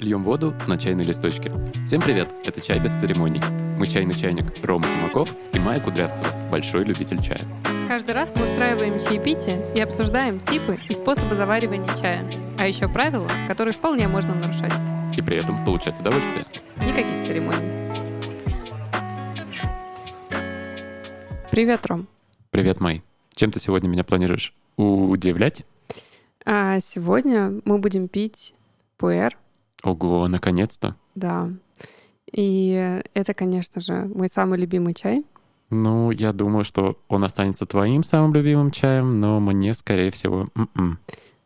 Льем воду на чайной листочке. Всем привет, это «Чай без церемоний». Мы чайный чайник Рома Тимаков и Майя Кудрявцева, большой любитель чая. Каждый раз мы устраиваем чаепитие и обсуждаем типы и способы заваривания чая, а еще правила, которые вполне можно нарушать. И при этом получать удовольствие. Никаких церемоний. Привет, Ром. Привет, Май. Чем ты сегодня меня планируешь удивлять? А сегодня мы будем пить пуэр. Ого, наконец-то. Да. И это, конечно же, мой самый любимый чай. Ну, я думаю, что он останется твоим самым любимым чаем, но мне, скорее всего, м-м.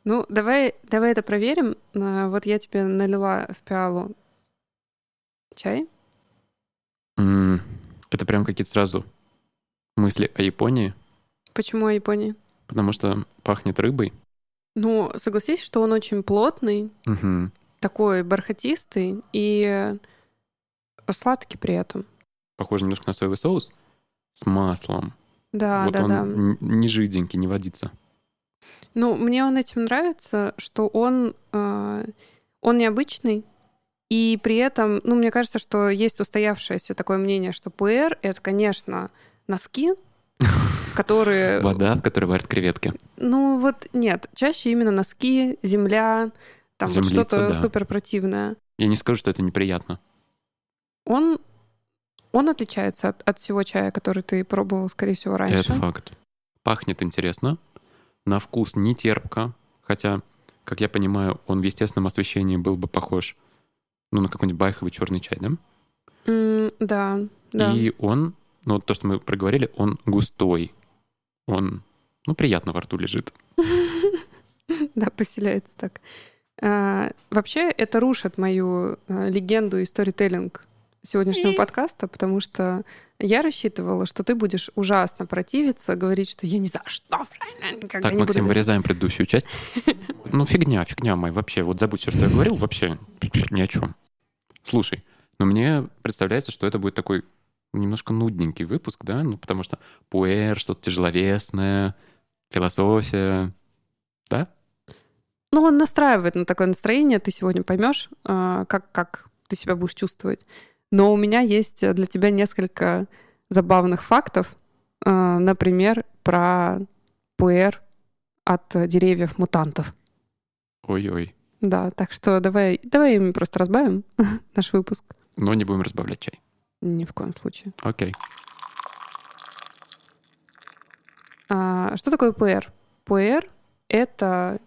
Ну, давай, давай это проверим. А, Вот я тебе налила в пиалу чай. М, Это прям какие-то сразу мысли о Японии, Почему о Японии? потому что пахнет рыбой. Ну, согласись, что он очень плотный, Мгм. Такой бархатистый и сладкий при этом. Похоже немножко на соевый соус с маслом. Да, вот да, он да. не жиденький, не водится. Ну, мне он этим нравится, что он, э, он необычный, и при этом, ну, мне кажется, что есть устоявшееся такое мнение, что пуэр — это, конечно, носки, которые... Вода, в которой варят креветки. Ну, вот нет, чаще именно носки, земля, там вот что-то да. супер противное. Я не скажу, что это неприятно. Он, он отличается от, от всего чая, который ты пробовал, скорее всего, раньше. Это факт. Пахнет интересно. На вкус не терпко. Хотя, как я понимаю, он в естественном освещении был бы похож ну, на какой-нибудь байховый черный чай, да? М, да, да. И он, ну, вот то, что мы проговорили, он густой. Он, ну, приятно во рту лежит. Да, поселяется так. А, вообще, это рушит мою а, легенду и сторителлинг сегодняшнего подкаста, потому что я рассчитывала, что ты будешь ужасно противиться, говорить, что я ни за что, правильно, никогда Так, не Максим, буду... вырезаем предыдущую часть. Ну, фигня, фигня, мой, вообще. Вот забудь все, что я говорил, вообще ни о чем. Слушай, ну мне представляется, что это будет такой немножко нудненький выпуск, да? Ну, потому что пуэр, что-то тяжеловесное, философия. Да? Ну, он настраивает на такое настроение, ты сегодня поймешь, а, как, как ты себя будешь чувствовать. Но у меня есть для тебя несколько забавных фактов, а, например, про пуэр от деревьев мутантов. Ой-ой. Да, так что давай, давай ими просто разбавим наш выпуск. Но не будем разбавлять чай. Ни в коем случае. Окей. А, что такое пуэр? Пуэр — это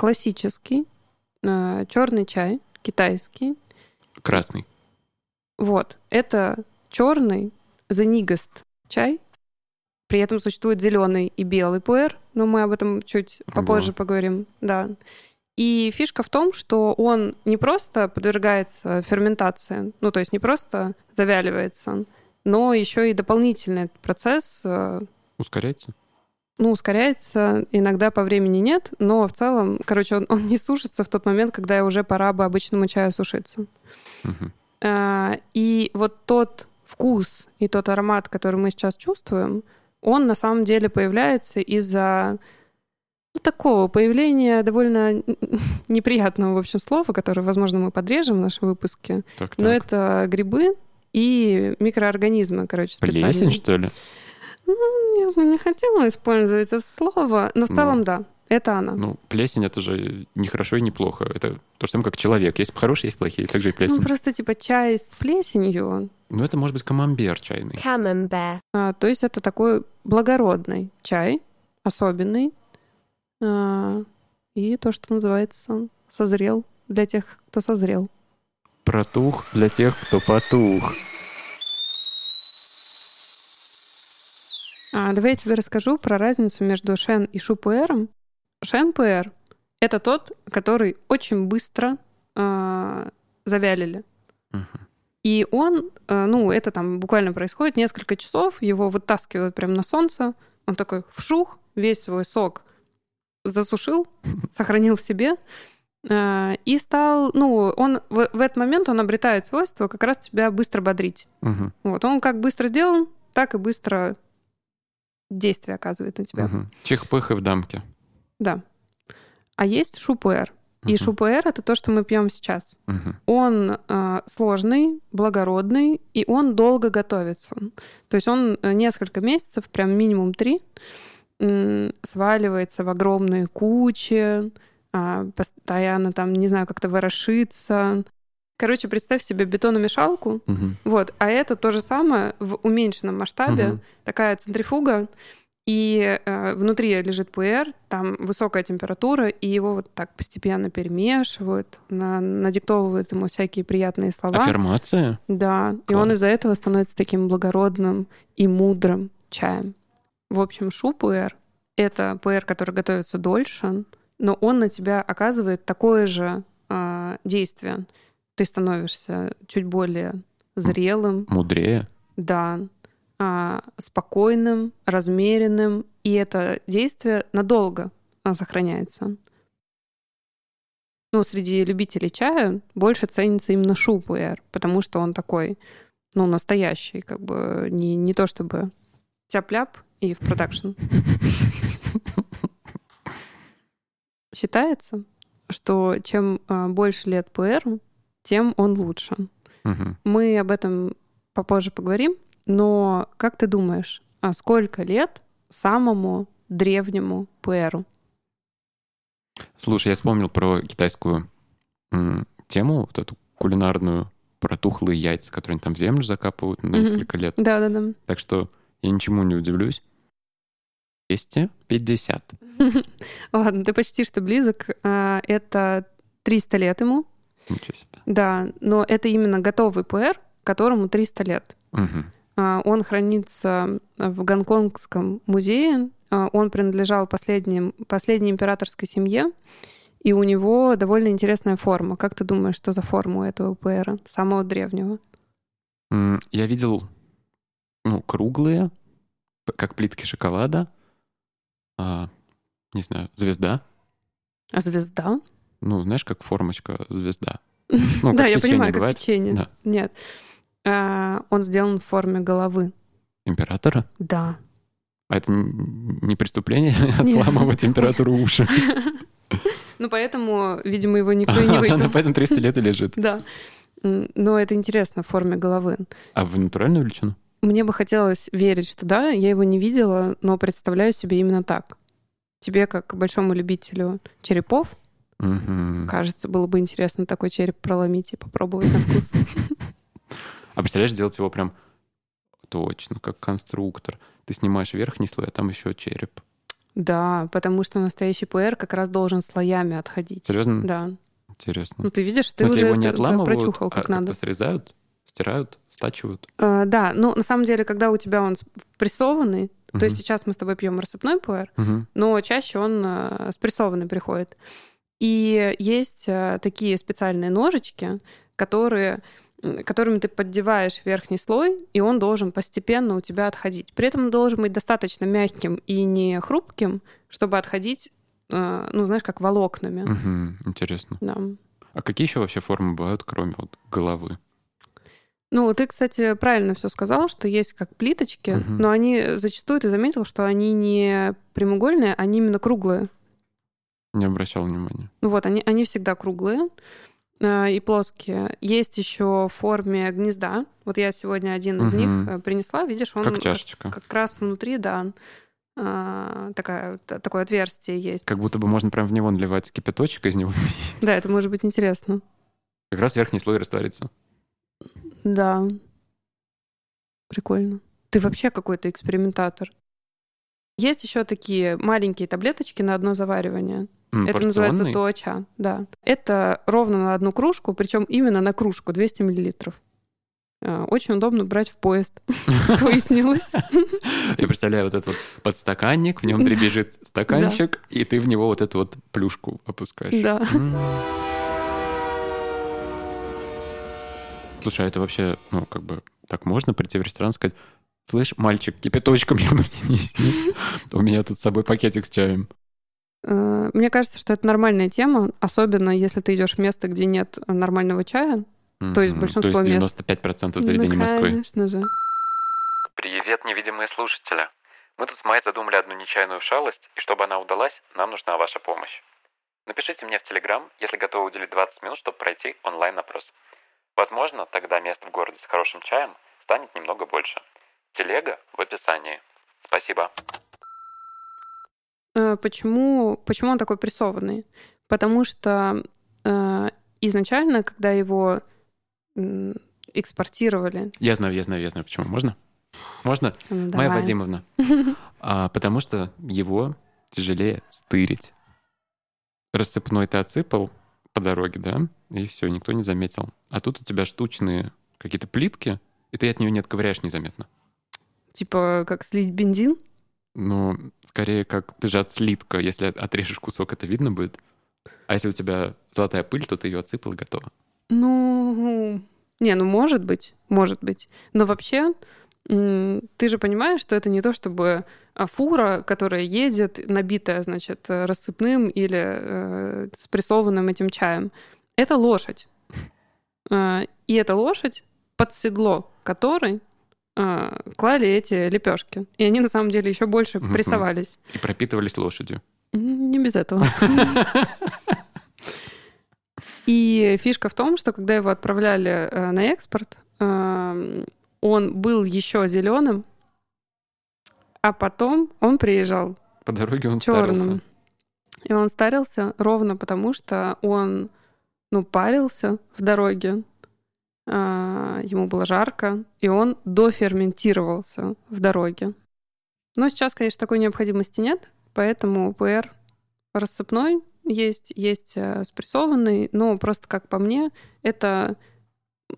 классический черный чай, китайский. Красный. Вот, это черный зенигаст чай. При этом существует зеленый и белый пуэр, но мы об этом чуть попозже поговорим. Да. И фишка в том, что он не просто подвергается ферментации, ну то есть не просто завяливается, но еще и дополнительный процесс э, Ускоряется? Ну, ускоряется, иногда по времени нет, но в целом, короче, он, он не сушится в тот момент, когда уже пора бы обычному чаю сушиться. А, И вот тот вкус и тот аромат, который мы сейчас чувствуем, он на самом деле появляется из-за ну, такого появления довольно неприятного, в общем, слова, которое, возможно, мы подрежем в нашем выпуске. Так, Но так. это грибы и микроорганизмы, короче, специальные. Плесень, что ли? Я бы не хотела использовать это слово, но в Ну. целом да, это она. Ну, плесень — это же не хорошо и не плохо. Это то же самое, как человек. Есть хорошие, есть плохие. Так же и Ну, плесень. просто типа чай с плесенью, Ну, это может быть камамбер чайный. Camembert. а, то есть это такой благородный чай, особенный, а, и то, что называется созрел для тех, кто созрел. Протух для тех, кто потух. А, давай я тебе расскажу про разницу между шен и шупуэром. Шен-пуэр — это тот, который очень быстро а, завялили. Мгм. И он, э, ну, это там буквально происходит несколько часов, его вытаскивают прямо на солнце, он такой вшух, весь свой сок засушил, сохранил в себе, э, и стал, ну, он в, в этот момент он обретает свойство как раз тебя быстро бодрить. Мгм. Вот, он как быстро сделан, так и быстро действие оказывает на тебя. Мгм. Чих-пых и в дамке. Да. А есть шупуэр. И Мгм. шупуэр это то, что мы пьем сейчас. Мгм. Он э, сложный, благородный, и он долго готовится. То есть он э, несколько месяцев, прям минимум три, м, сваливается в огромные кучи, а, постоянно там, не знаю, как-то ворошится. Короче, представь себе бетономешалку, Мгм. вот, а это то же самое в уменьшенном масштабе, Мгм. такая центрифуга, и э, внутри лежит пуэр, там высокая температура, и его вот так постепенно перемешивают, на- надиктовывают ему всякие приятные слова. Аффирмация? Да, и Класс. он из-за этого становится таким благородным и мудрым чаем. В общем, шу-пуэр — это пуэр, который готовится дольше, но он на тебя оказывает такое же а, действие. Ты становишься чуть более зрелым, Мудрее? да, а, спокойным, размеренным, и это действие надолго а, сохраняется. Ну, среди любителей чая больше ценится именно шупуэр, потому что он такой, ну, настоящий, как бы не, не то чтобы тяп-ляп и в продакшн. Считается, что чем а, больше лет пуэру, тем он лучше. Мгм. Мы об этом попозже поговорим, но как ты думаешь, а сколько лет самому древнему пуэру? Слушай, я вспомнил про китайскую м, тему, вот эту кулинарную, про тухлые яйца, которые они там в землю закапывают на Мгм. несколько лет. Да-да-да. Так что я ничему не удивлюсь. 250. Ладно, ты почти что близок. А, Это 300 лет ему. Ничего себе. Да, но это именно готовый пуэр, которому 300 лет. А, Он хранится в Гонконгском музее. А, Он принадлежал последним, последней императорской семье. И у него довольно интересная форма. Как ты думаешь, что за форма у этого пуэра, самого древнего? Я видел, ну, круглые, как плитки шоколада. А, не знаю, звезда. А звезда? Ну, знаешь, как формочка звезда. Ну, да, я понимаю, бывает. как печенье. Да. Нет. А, Он сделан в форме головы. Императора? Да. А это не преступление отламывать императору уши? Ну, поэтому, видимо, его никто и не выпил. поэтому 300 лет и лежит. Да. Но это интересно в форме головы. А в натуральную величину? Мне бы хотелось верить, что да, я его не видела, но представляю себе именно так. Тебе, как большому любителю черепов, Мгм. кажется, было бы интересно такой череп проломить и попробовать на вкус. А представляешь, сделать его прям точно, как конструктор. Ты снимаешь верхний слой, а там еще череп. Да, потому что настоящий пуэр как раз должен слоями отходить. Серьезно? Да. Интересно. Ну, ты видишь, ты смысле, уже его не отламывают, прочухал а как надо. как-то срезают, стирают, стачивают? Э, Да, ну, на самом деле, когда у тебя он спрессованный, то Мгм. есть сейчас мы с тобой пьем рассыпной пуэр, Мгм. но чаще он э, спрессованный приходит. И есть э, такие специальные ножички, которые, которыми ты поддеваешь верхний слой, и он должен постепенно у тебя отходить. При этом он должен быть достаточно мягким и не хрупким, чтобы отходить, э, ну, знаешь, как волокнами. Мгм. Интересно. Да. А какие еще вообще формы бывают, кроме вот головы? Ну, ты, кстати, правильно все сказал, что есть как плиточки, Мгм. но они зачастую, ты заметил, что они не прямоугольные, они именно круглые. Не обращал внимания. Ну вот, они, они всегда круглые э, и плоские. Есть еще в форме гнезда. Вот я сегодня один из Мгм. них э, принесла. Видишь, он Как чашечка. как раз внутри, да, а, такая, такое отверстие есть. Как будто бы можно прям в него наливать кипяточек, из него Да, это может быть интересно. как раз верхний слой растворится. Да. Прикольно. Ты вообще какой-то экспериментатор. Есть еще такие маленькие таблеточки на одно заваривание. Это называется тоача, да. Это ровно на одну кружку, причем именно на кружку, 200 миллилитров. Э, Очень удобно брать в поезд, выяснилось. Я представляю вот этот вот подстаканник, в нем дребезжит стаканчик, и ты в него вот эту вот плюшку опускаешь. Да. Слушай, а это вообще, ну, как бы, так можно прийти в ресторан и сказать, слышь, мальчик, кипяточком ему принеси. У меня тут с собой пакетик с чаем. Э, Мне кажется, что это нормальная тема, особенно если ты идешь в место, где нет нормального чая. То есть большинство То есть мест- 95% заведений Ну, Москвы. конечно же. Привет, невидимые слушатели. Мы тут с Майей задумали одну нечаянную шалость, и чтобы она удалась, нам нужна ваша помощь. Напишите мне в Телеграм, если готовы уделить 20 минут, чтобы пройти онлайн-опрос. Возможно, тогда мест в городе с хорошим чаем станет немного больше. Телега в описании. Спасибо. Э, Почему, почему он такой прессованный? Потому что э, изначально, когда его экспортировали... Я знаю, я знаю, я знаю, почему. Можно? Можно? Ну, Майя давай. Вадимовна. А, потому что его тяжелее стырить. Рассыпной ты отсыпал по дороге, да, и все, никто не заметил. А тут у тебя штучные какие-то плитки, и ты от нее не отковыряешь незаметно. Типа, как слить бензин? Ну, скорее как ты же от слитка, если отрежешь кусок, это видно будет. А если у тебя золотая пыль, то ты ее отсыпал и готово. Ну, не, ну может быть, может быть. Но вообще, ты же понимаешь, что это не то, чтобы а, фура, которая едет, набитая, значит, рассыпным или э, спрессованным этим чаем. Это лошадь. Э, И эта лошадь под седло которой клали эти лепешки. И они на самом деле еще больше Мгм. прессовались. И пропитывались лошадью. Не без этого. И фишка в том, что когда его отправляли э, на экспорт, э, он был еще зеленым, а потом он приезжал По дороге он старился. черным. И он старился ровно потому, что он ну, парился в дороге, а, ему было жарко, и он доферментировался в дороге. Но сейчас, конечно, такой необходимости нет, поэтому ПР рассыпной есть, есть э, спрессованный, но просто, как по мне, это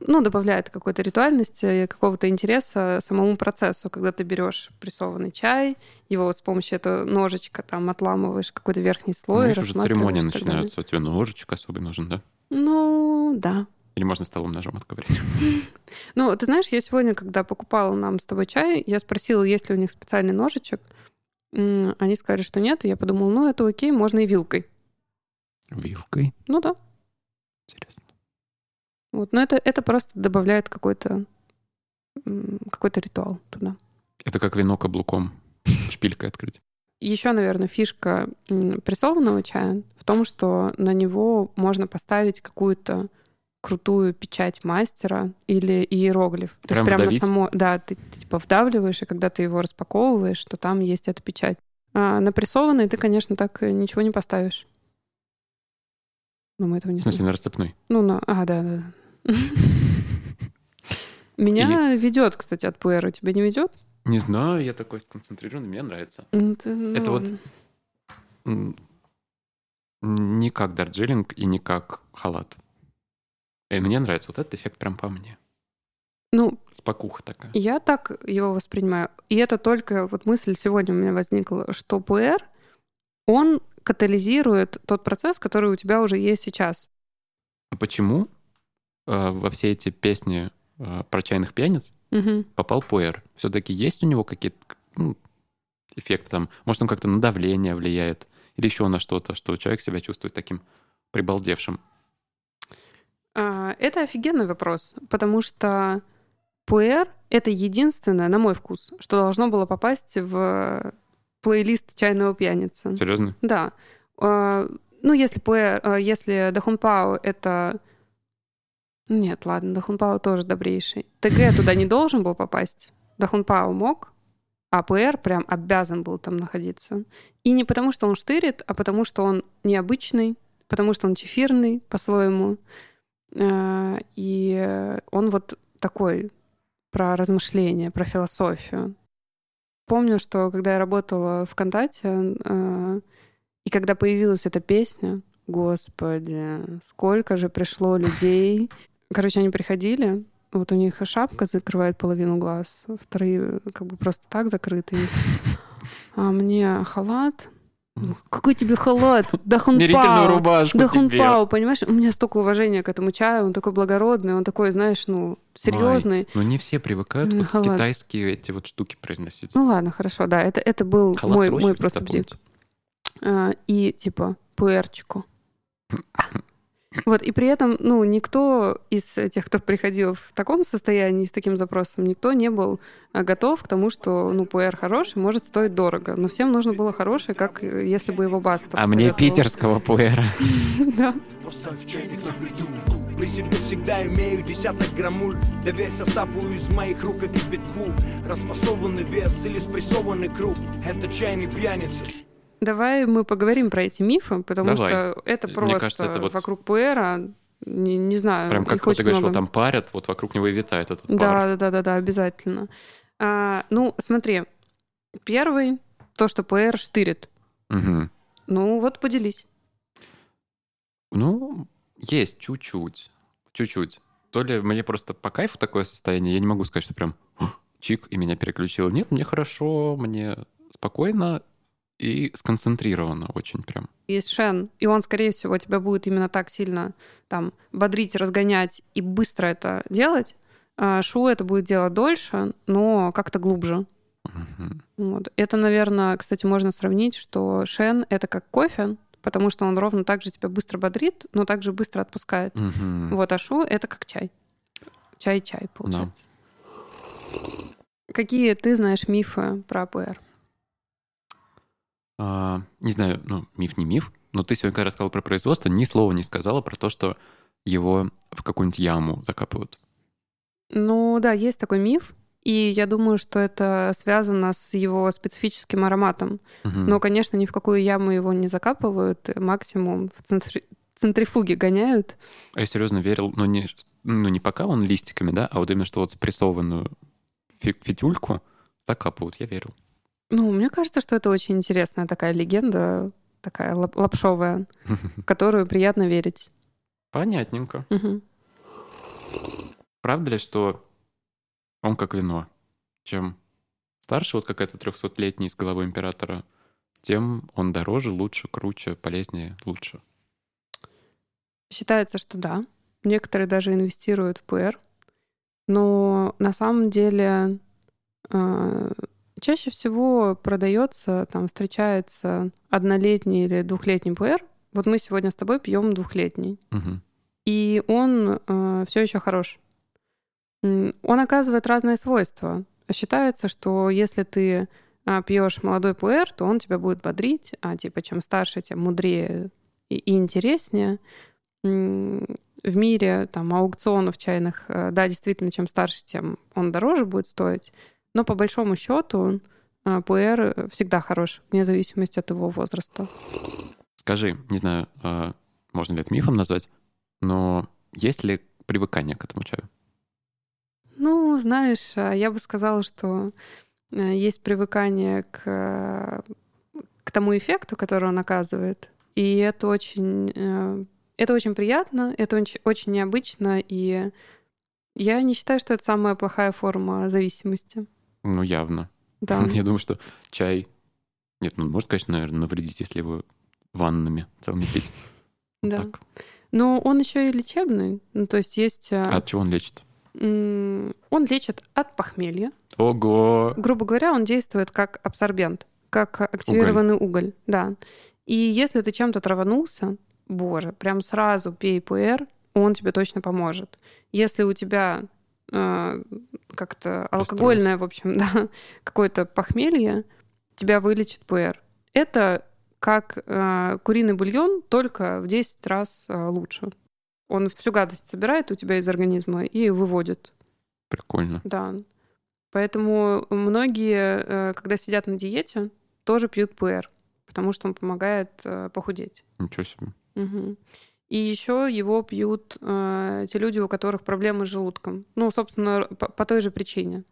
ну, добавляет какой-то ритуальности, какого-то интереса самому процессу, когда ты берешь прессованный чай, его вот с помощью этого ножичка там отламываешь какой-то верхний Ну, слой, уже церемонии рассматриваешь и так далее. начинаются. У тебя ножичек особый нужен, да? Ну, да. Или можно столом ножом отковырять? Ну, ты знаешь, я сегодня, когда покупала нам с тобой чай, я спросила, есть ли у них специальный ножичек. Они сказали, что нет, и я подумала, ну, это окей, можно и вилкой. Вилкой. Ну да. Интересно. Вот. Но это, это просто добавляет какой-то какой-то ритуал туда. Это как вино каблуком шпилькой открыть. Еще, наверное, фишка прессованного чая в том, что на него можно поставить какую-то крутую печать мастера или иероглиф. То Прям есть прямо вдавить? само, да, ты, ты, типа вдавливаешь, и когда ты его распаковываешь, то там есть эта печать. А на прессованный ты, конечно, так ничего не поставишь. Но мы этого не В смысле, знаем. на расцепной? Ну, на... А, да, да. Меня ведет, кстати, от пуэра. Тебя не ведет? Не знаю, я такой сконцентрированный, мне нравится. Ты- ну Это вот Не как дарджилинг и не как халат. И мне нравится вот этот эффект прям по мне. Ну, Спокуха такая. Я так его воспринимаю. И это только вот мысль сегодня у меня возникла, что пуэр, он катализирует тот процесс, который у тебя уже есть сейчас. А почему э, во все эти песни э, про чайных пьяниц Мгм. попал пуэр? Все-таки есть у него какие-то ну, эффекты там? Может, он как-то на давление влияет? Или еще на что-то, что человек себя чувствует таким прибалдевшим? А, Это офигенный вопрос, потому что пуэр — это единственное, на мой вкус, что должно было попасть в плейлист чайного пьяницы. Серьезно? Да. А, Ну, если пуэр, а, если Дахунпао — это... Нет, ладно, Дахунпао тоже добрейший. ТГ туда не должен был попасть. Дахунпао мог, а ПР прям обязан был там находиться. И не потому, что он штырит, а потому, что он необычный, потому что он чефирный по-своему. А, И он вот такой про размышления, про философию. Помню, что когда я работала в ВКонтакте, э, и когда появилась эта песня, господи, сколько же пришло людей. Короче, они приходили, вот у них шапка закрывает половину глаз, вторые как бы просто так закрыты. А мне халат. Какой тебе халат? Да Смирительную рубашку да тебе. Хунпао, понимаешь? У меня столько уважения к этому чаю, он такой благородный, он такой, знаешь, ну, серьезный. Но не все привыкают вот халат. китайские эти вот штуки произносить. Ну ладно, хорошо, да, это, это был Халат мой, мой просто бзик. А, и типа пуэрчику. Вот, и при этом, ну, никто из тех, кто приходил в таком состоянии, с таким запросом, никто не был а, готов к тому, что, ну, ПР хороший, может стоить дорого. Но всем нужно было хорошее, как э, если бы его Баста А мне питерского пуэра. Да. При себе всегда имею десяток граммуль Доверься стапу из моих рук и кипятку Расфасованный вес или спрессованный круг Это чайный пьяница Давай мы поговорим про эти мифы, потому Давай. что это Мне просто кажется, это вот- вокруг пуэра, не, не знаю, Прям как вот ты говоришь, много. вот там парят, вот вокруг него и витает этот пар. Да, да, да, да, да, обязательно. А, ну, смотри, первый, то, что ПР штырит. Мгм. Ну, вот поделись. Ну, есть чуть-чуть. Чуть-чуть. То ли мне просто по кайфу такое состояние, я не могу сказать, что прям «Ух, чик и меня переключило. Нет, мне хорошо, мне спокойно и сконцентрировано очень прям. Есть Шен, и он, скорее всего, тебя будет именно так сильно там бодрить, разгонять и быстро это делать. А Шу это будет делать дольше, но как-то глубже. Мгм. Вот. Это, наверное, кстати, можно сравнить, что Шен — это как кофе, потому что он ровно так же тебя быстро бодрит, но также быстро отпускает. Мгм. Вот, а Шу — это как чай. Чай-чай, получается. Какие ты знаешь мифы про ПР? А, не знаю, ну, миф не миф, но ты сегодня, когда рассказала про производство, ни слова не сказала про то, что его в какую-нибудь яму закапывают. Ну да, есть такой миф, и я думаю, что это связано с его специфическим ароматом. Мгм. Но, конечно, ни в какую яму его не закапывают, максимум в центри- центрифуге гоняют. А я серьезно верил, но не, ну, не пока он листиками, да, а вот именно что вот спрессованную фи- фитюльку закапывают, я верил. Ну, мне кажется, что это очень интересная такая легенда, такая лап- лапшовая, в которую приятно верить. Понятненько. Мгм. Правда ли, что он как вино? Чем старше вот какая-то 300-летний с головой императора, тем он дороже, лучше, круче, полезнее, лучше. Считается, что да. Некоторые даже инвестируют в ПР. Но на самом деле э, чаще всего продается, там встречается однолетний или двухлетний ПР. Вот мы сегодня с тобой пьем двухлетний. Мгм. И он все еще хорош. Он оказывает разные свойства. Считается, что если ты пьешь молодой пуэр, то он тебя будет бодрить, а типа чем старше, тем мудрее и, и интереснее. В мире там аукционов чайных, э, да, действительно, чем старше, тем он дороже будет стоить. Но по большому счету э, пуэр всегда хорош, вне зависимости от его возраста. Скажи, не знаю, а, можно ли это мифом назвать, но есть ли привыкание к этому чаю? Ну, знаешь, я бы сказала, что э, есть привыкание к, э, к тому эффекту, который он оказывает. И это очень, э, это очень приятно, это очень, очень необычно, и я не считаю, что это самая плохая форма зависимости. Ну, явно. Да. Я думаю, что чай... Нет, ну, может, конечно, наверное, навредить, если его ваннами целыми пить. Да. Так. Но он еще и лечебный. Ну, то есть есть... А а, от чего он лечит? Он лечит от похмелья. Ого! Грубо говоря, он действует как абсорбент, как активированный уголь. Да. И если ты чем-то траванулся, боже, прям сразу пей ПР, он тебе точно поможет. Если у тебя как-то алкогольное, в общем, да, какое-то похмелье, тебя вылечит ПР. Это как э, куриный бульон, только в 10 раз э, лучше. Он всю гадость собирает у тебя из организма и выводит. Прикольно. Да. Поэтому многие, э, когда сидят на диете, тоже пьют ПР, потому что он помогает э, похудеть. Ничего себе. Мгм. И еще его пьют э, те люди, у которых проблемы с желудком. Ну, собственно, по, по той же причине.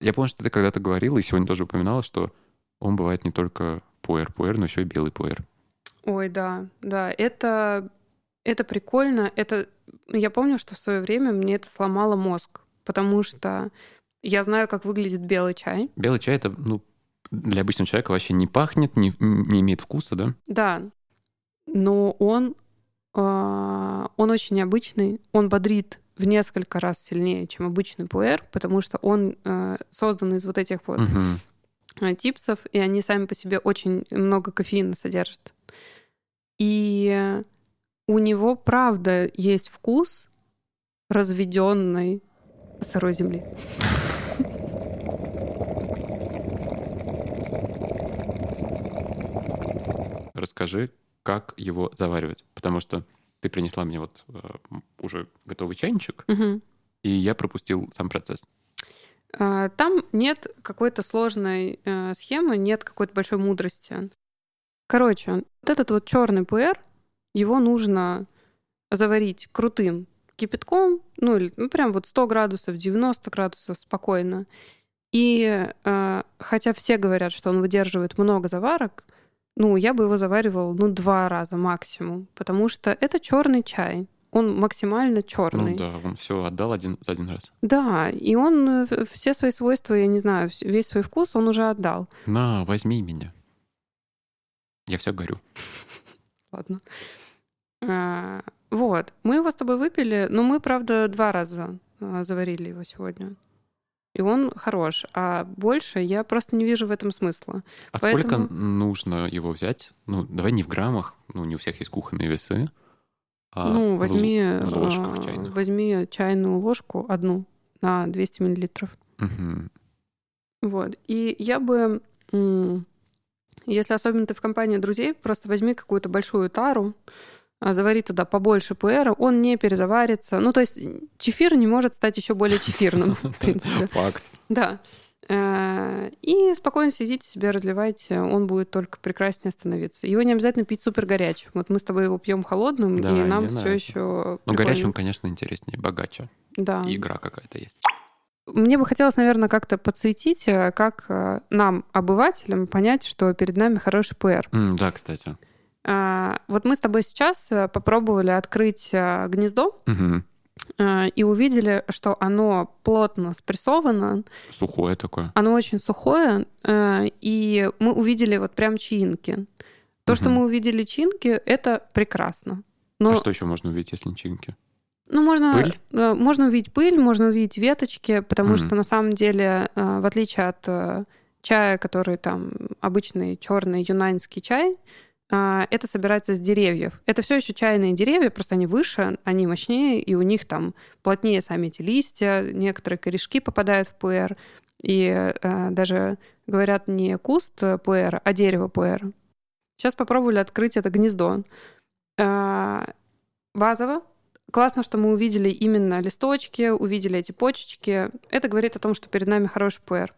Я помню, что ты когда-то говорила, и сегодня тоже упоминала, что он бывает не только пуэр-пуэр, но еще и белый пуэр. Ой, да, да, это, это прикольно. Это, я помню, что в свое время мне это сломало мозг, потому что я знаю, как выглядит белый чай. Белый чай это, ну, для обычного человека вообще не пахнет, не, не имеет вкуса, да? Да, но он, он очень необычный, он бодрит в несколько раз сильнее, чем обычный пуэр, потому что он э, создан из вот этих вот э, типсов, и они сами по себе очень много кофеина содержат. И у него, правда, есть вкус разведенной сырой земли. Расскажи, как его заваривать, потому что ты принесла мне вот э, уже готовый чайничек, Мгм. и я пропустил сам процесс. А, Там нет какой-то сложной э, схемы, нет какой-то большой мудрости. Короче, вот этот вот черный пуэр, его нужно заварить крутым кипятком, ну или ну, прям вот 100 градусов, 90 градусов спокойно. И э, хотя все говорят, что он выдерживает много заварок, ну, я бы его заваривал, ну, два раза максимум, потому что это черный чай. Он максимально черный. Ну да, он все отдал один, за один раз. Да, и он э, все свои свойства, я не знаю, весь свой вкус он уже отдал. На, возьми меня. Я все говорю. Ладно. А, Вот, мы его с тобой выпили, но мы, правда, два раза а, заварили его сегодня. И он хорош, а больше я просто не вижу в этом смысла. А Поэтому- сколько нужно его взять? Ну, давай не в граммах, ну, не у всех есть кухонные весы. а ну, возьми, в ложках а, чайных. возьми чайную ложку одну на 200 миллилитров. Мгм. Вот. И я бы, если особенно ты в компании друзей, просто возьми какую-то большую тару, а, завари туда побольше пуэра, он не перезаварится. Ну, то есть чефир не может стать еще более чефирным, в принципе. Факт. Да. Э, И спокойно сидите себе, разливайте, он будет только прекраснее становиться. Его не обязательно пить супер горячим. Вот мы с тобой его пьем холодным, Да, и нам все еще. Ну, горячий он, конечно, интереснее, богаче. Да. И игра какая-то есть. Мне бы хотелось, наверное, как-то подсветить, э, как э, нам, обывателям, понять, что перед нами хороший пуэр. М, да, кстати. А, Вот мы с тобой сейчас э, попробовали открыть э, гнездо э, и увидели, что оно плотно спрессовано, Сухое такое. оно очень сухое, и мы увидели вот прям чаинки. То, что Мгм. мы увидели чаинки, это прекрасно. Но, А что еще можно увидеть, если не чинки? ну, можно, Пыль? можно увидеть пыль, можно увидеть веточки, потому Мгм. что на самом деле, в отличие от чая, который там обычный черный юнаньский чай, это собирается с деревьев. Это все еще чайные деревья, просто они выше, они мощнее, и у них там плотнее сами эти листья, некоторые корешки попадают в пуэр, и э, даже говорят не куст э, пуэра, а дерево пуэра. Сейчас попробовали открыть это гнездо. Э, Базово Классно, что мы увидели именно листочки, увидели эти почечки. Это говорит о том, что перед нами хороший пуэр.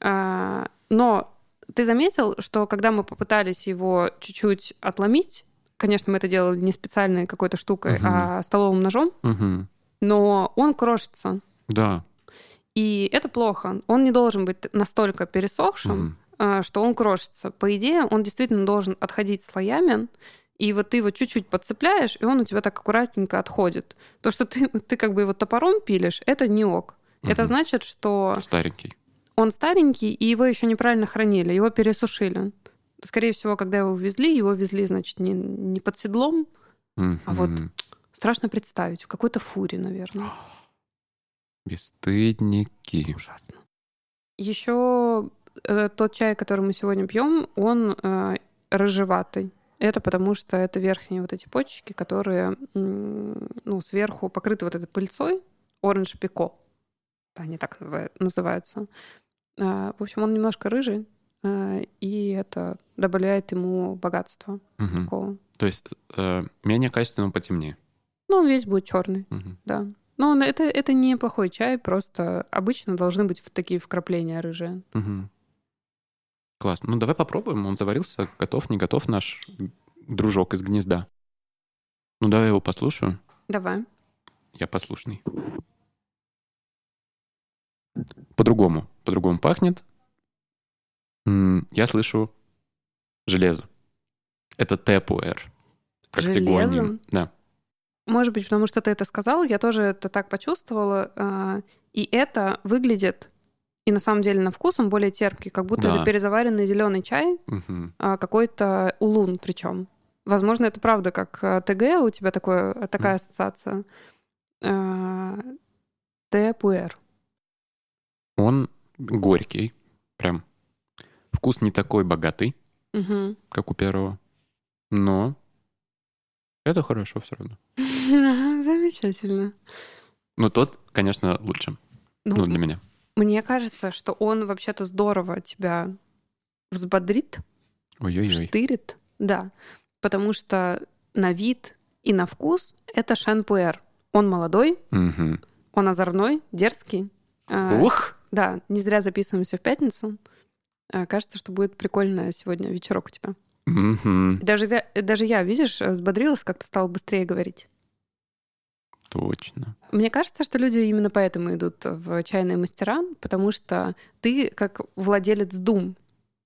А, Но ты заметил, что когда мы попытались его чуть-чуть отломить, конечно, мы это делали не специальной какой-то штукой, Мгм. а столовым ножом, Мгм. но он крошится. Да. И это плохо. Он не должен быть настолько пересохшим, а, что он крошится. По идее, он действительно должен отходить слоями, и вот ты его чуть-чуть подцепляешь, и он у тебя так аккуратненько отходит. То, что ты, ты как бы его топором пилишь, это не ок. Это Мгм. значит, что Старенький. Он старенький, и его еще неправильно хранили, его пересушили. Скорее всего, когда его везли, его везли, значит, не, не под седлом. А вот. Страшно представить, в какой-то фуре, наверное. Бесстыдники. Ужасно. Еще э, тот чай, который мы сегодня пьем, он э, рыжеватый. Это потому, что это верхние вот эти почечки, которые ну, сверху покрыты вот этой пыльцой. Оранж пико. Они так называ- называются. Э, в общем, он немножко рыжий, э, и это добавляет ему богатства Мгм. такого. То есть э, менее качественно, потемнее. Ну, он весь будет черный, Мгм. да. Но он- это, это не плохой чай, просто обычно должны быть такие вкрапления рыжие. Мгм. Классно. Ну, давай попробуем. Он заварился. Готов, не готов наш дружок из гнезда. Ну, давай его послушаю. Давай. Я послушный. По-другому. По-другому пахнет. Я слышу железо. Это тепуэр. Как Железо? тигуанин. Да. Может быть, потому что ты это сказал, я тоже это так почувствовала. а, И это выглядит, и на самом деле на вкус он более терпкий, как будто Да. это перезаваренный зеленый чай, а, какой-то улун причем. Возможно, это правда, как а, ТГ, у тебя такое, такая Мгм. ассоциация. Тепуэр. Он горький. Прям. Вкус не такой богатый, Мгм. как у первого. Но Это хорошо все равно. Замечательно. Но тот, конечно, лучше. Ну, Ну, для меня. Мне кажется, что он вообще-то здорово тебя взбодрит, Ой-ой-ой. штырит. Да. Потому что на вид и на вкус это шен-пуэр. Он молодой, Мгм. он озорной, дерзкий. А, Ух! Да, не зря записываемся в пятницу. А, Кажется, что будет прикольно сегодня вечерок у тебя. И Даже, даже я, видишь, взбодрилась, как-то стала быстрее говорить. Точно. Мне кажется, что люди именно поэтому идут в чайные мастера, потому что ты как владелец дум.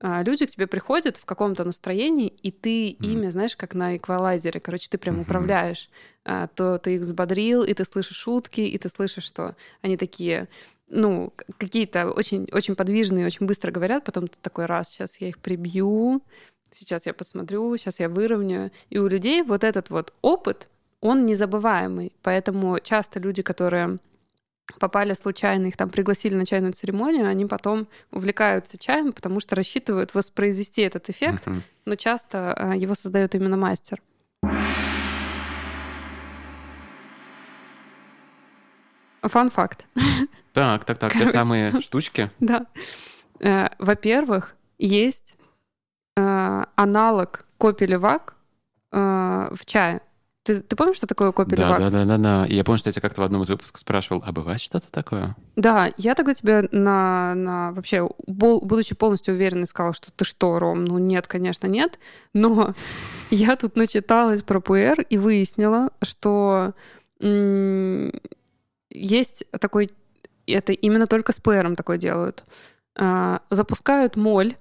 А, Люди к тебе приходят в каком-то настроении, и ты Мгм. ими, знаешь, как на эквалайзере. Короче, ты прям Мгм. управляешь. А, То ты их взбодрил, и ты слышишь шутки, и ты слышишь, что они такие, ну, какие-то очень, очень подвижные, очень быстро говорят. Потом ты такой, раз, сейчас я их прибью, сейчас я посмотрю, сейчас я выровняю. И у людей вот этот вот опыт, он незабываемый. Поэтому часто люди, которые попали случайно, их там пригласили на чайную церемонию, они потом увлекаются чаем, потому что рассчитывают воспроизвести этот эффект, Мгм. но часто а, его создает именно мастер. Фан-факт. Так, так, так, те Короче. самые штучки. Да. Э, Во-первых, есть э, аналог копи-левак э, в чае. Ты, ты помнишь, что такое Да, копи-левак? да, да, да, да. И я помню, что я тебя как-то в одном из выпусков спрашивал, а бывает что-то такое? Да, я тогда тебе на, на вообще, бол- будучи полностью уверенной, сказала, что ты что, Ром? Ну нет, конечно, нет. Но я тут начиталась про ПР и выяснила, что есть такой, это именно только с ПРом такое делают. А, Запускают моль,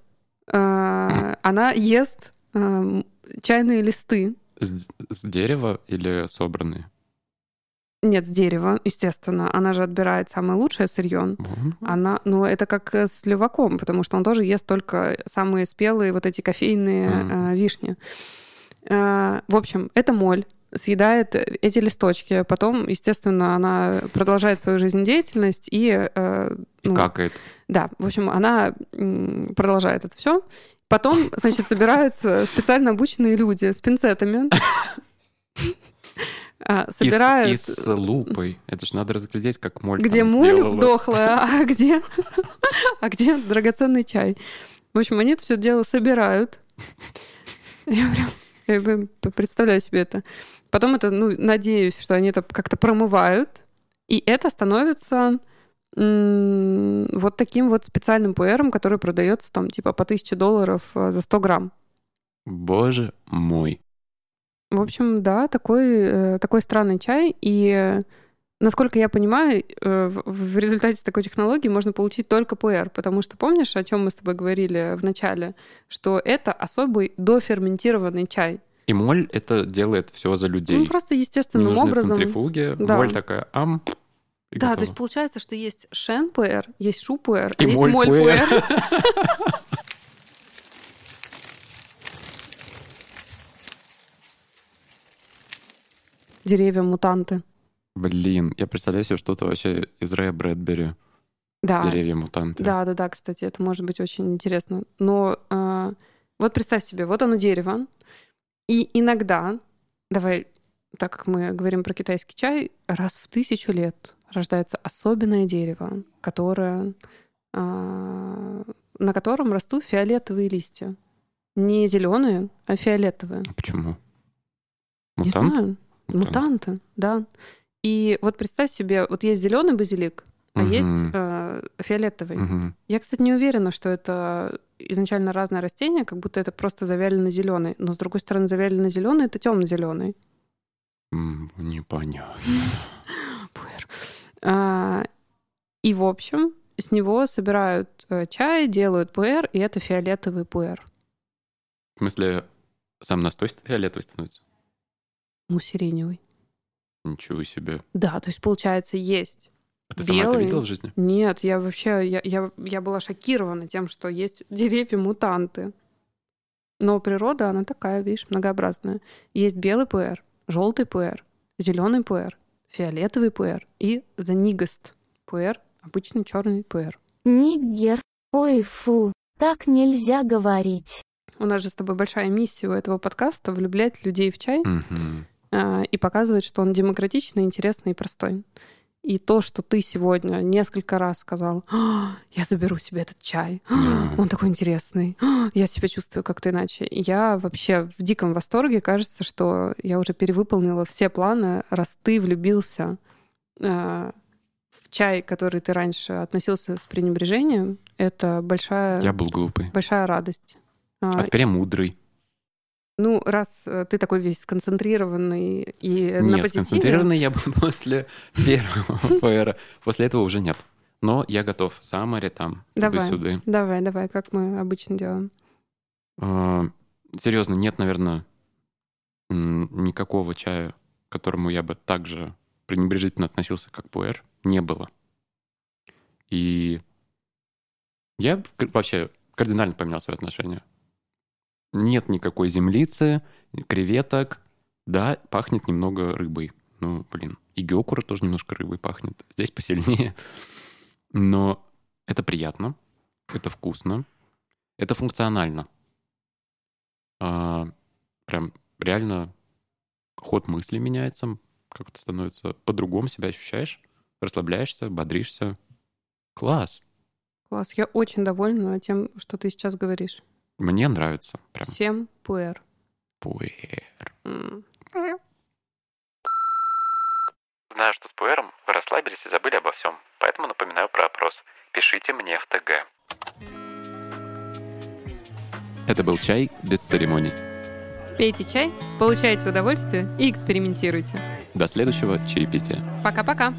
а, она ест а, чайные листы, С, с дерева или собранные? нет, с дерева, естественно. Она же отбирает самое лучшее сырье. Мгм. Она, ну, это как с леваком, потому что он тоже ест только самые спелые вот эти кофейные Мгм. э, вишни. Э, в общем, это моль съедает эти листочки. Потом, естественно, она продолжает свою жизнедеятельность и... э, И ну, какает. Да, в общем, она продолжает это все. Потом, значит, собираются специально обученные люди с пинцетами. а, И с- Собирают... И с, лупой. Это же надо разглядеть, как моль где моль сделала. дохлая, а где, а где драгоценный чай. В общем, они это все дело собирают. Я прям я прям представляю себе это. Потом это, ну, надеюсь, что они это как-то промывают, и это становится м, вот таким вот специальным пуэром, который продается там типа по 1000 долларов э, за 100 грамм. Боже мой. В общем, да, такой, э, такой странный чай. И, э, насколько я понимаю, в результате такой технологии можно получить только пуэр. Потому что помнишь, о чем мы с тобой говорили в начале? Что это особый доферментированный чай. И моль это делает все за людей. Ну, просто Не естественным нужны образом. центрифуги. Да. Моль такая, ам, и Да, готово. то есть получается, что есть шен пуэр, есть шу пуэр, И а есть моль моль пуэр. пуэр. Деревья мутанты. Блин, я представляю себе что-то вообще из Рэя Брэдбери. Да, Деревья-мутанты. Да, да, да, кстати, это может быть очень интересно. Но э, вот представь себе, вот оно дерево, и иногда, давай, так как мы говорим про китайский чай, раз в тысячу лет рождается особенное дерево, которое, э, на котором растут фиолетовые листья. Не зеленые, а фиолетовые. А почему? Не Мутант? знаю. Мутант. Мутанты, да. И вот представь себе, вот есть зеленый базилик, а есть Мгм. э, фиолетовый. Мгм. Я, кстати, не уверена, что это изначально разное растение, как будто это просто завялено зеленый. Но с другой стороны, завялено зеленый это темно-зеленый. Непонятно. Пуэр. А, И, в общем, с него собирают э, чай, делают пуэр, и это фиолетовый пуэр. В смысле, сам настой фиолетовый становится? Ну, сиреневый. Ничего себе. Да, то есть, получается, есть. А ты сама это Белый. видела в жизни? Нет, я вообще, я, я, я была шокирована тем, что есть деревья-мутанты. Но природа, она такая, видишь, многообразная. Есть белый пуэр, желтый пуэр, зеленый пуэр, фиолетовый пуэр и the nigest пуэр, обычный черный пуэр. Ниггер. Ой, фу, так нельзя говорить. У нас же с тобой большая миссия у этого подкаста влюблять людей в чай. Мгм. э, и показывает, что он демократичный, интересный и простой. И то, что ты сегодня несколько раз сказал, «А, я заберу себе этот чай, А, он такой интересный, А, я себя чувствую как-то иначе. Я вообще в диком восторге. Кажется, что я уже перевыполнила все планы, раз ты влюбился э, в чай, который ты раньше относился с пренебрежением. Это большая, Я был глупый. большая радость. А, А теперь я мудрый. Ну, раз э, ты такой весь сконцентрированный и на Нет, позитиве, сконцентрированный я был после первого ПР. После этого уже нет. Но я готов. Самаре там, Давай. туда-сюда. давай, давай, как мы обычно делаем. А, Серьезно, нет, наверное, никакого чая, к которому я бы так же пренебрежительно относился, как пуэр. Не было. И я вообще кардинально поменял свое отношение. Нет никакой землицы, креветок. Да, пахнет немного рыбой. Ну, блин. И гёкура тоже немножко рыбой пахнет. Здесь посильнее. Но это приятно, это вкусно, это функционально. А, прям реально ход мысли меняется, как-то становится по-другому себя ощущаешь, расслабляешься, бодришься. Класс. Класс, я очень довольна тем, что ты сейчас говоришь. Мне нравится. Прям Всем пуэр. пуэр. Знаю, что с пуэром вы расслабились и забыли обо всем, поэтому напоминаю про опрос. Пишите мне в ТГ. Это был чай без церемоний. Пейте чай, получайте удовольствие и экспериментируйте. До следующего чаепития. Пока-пока.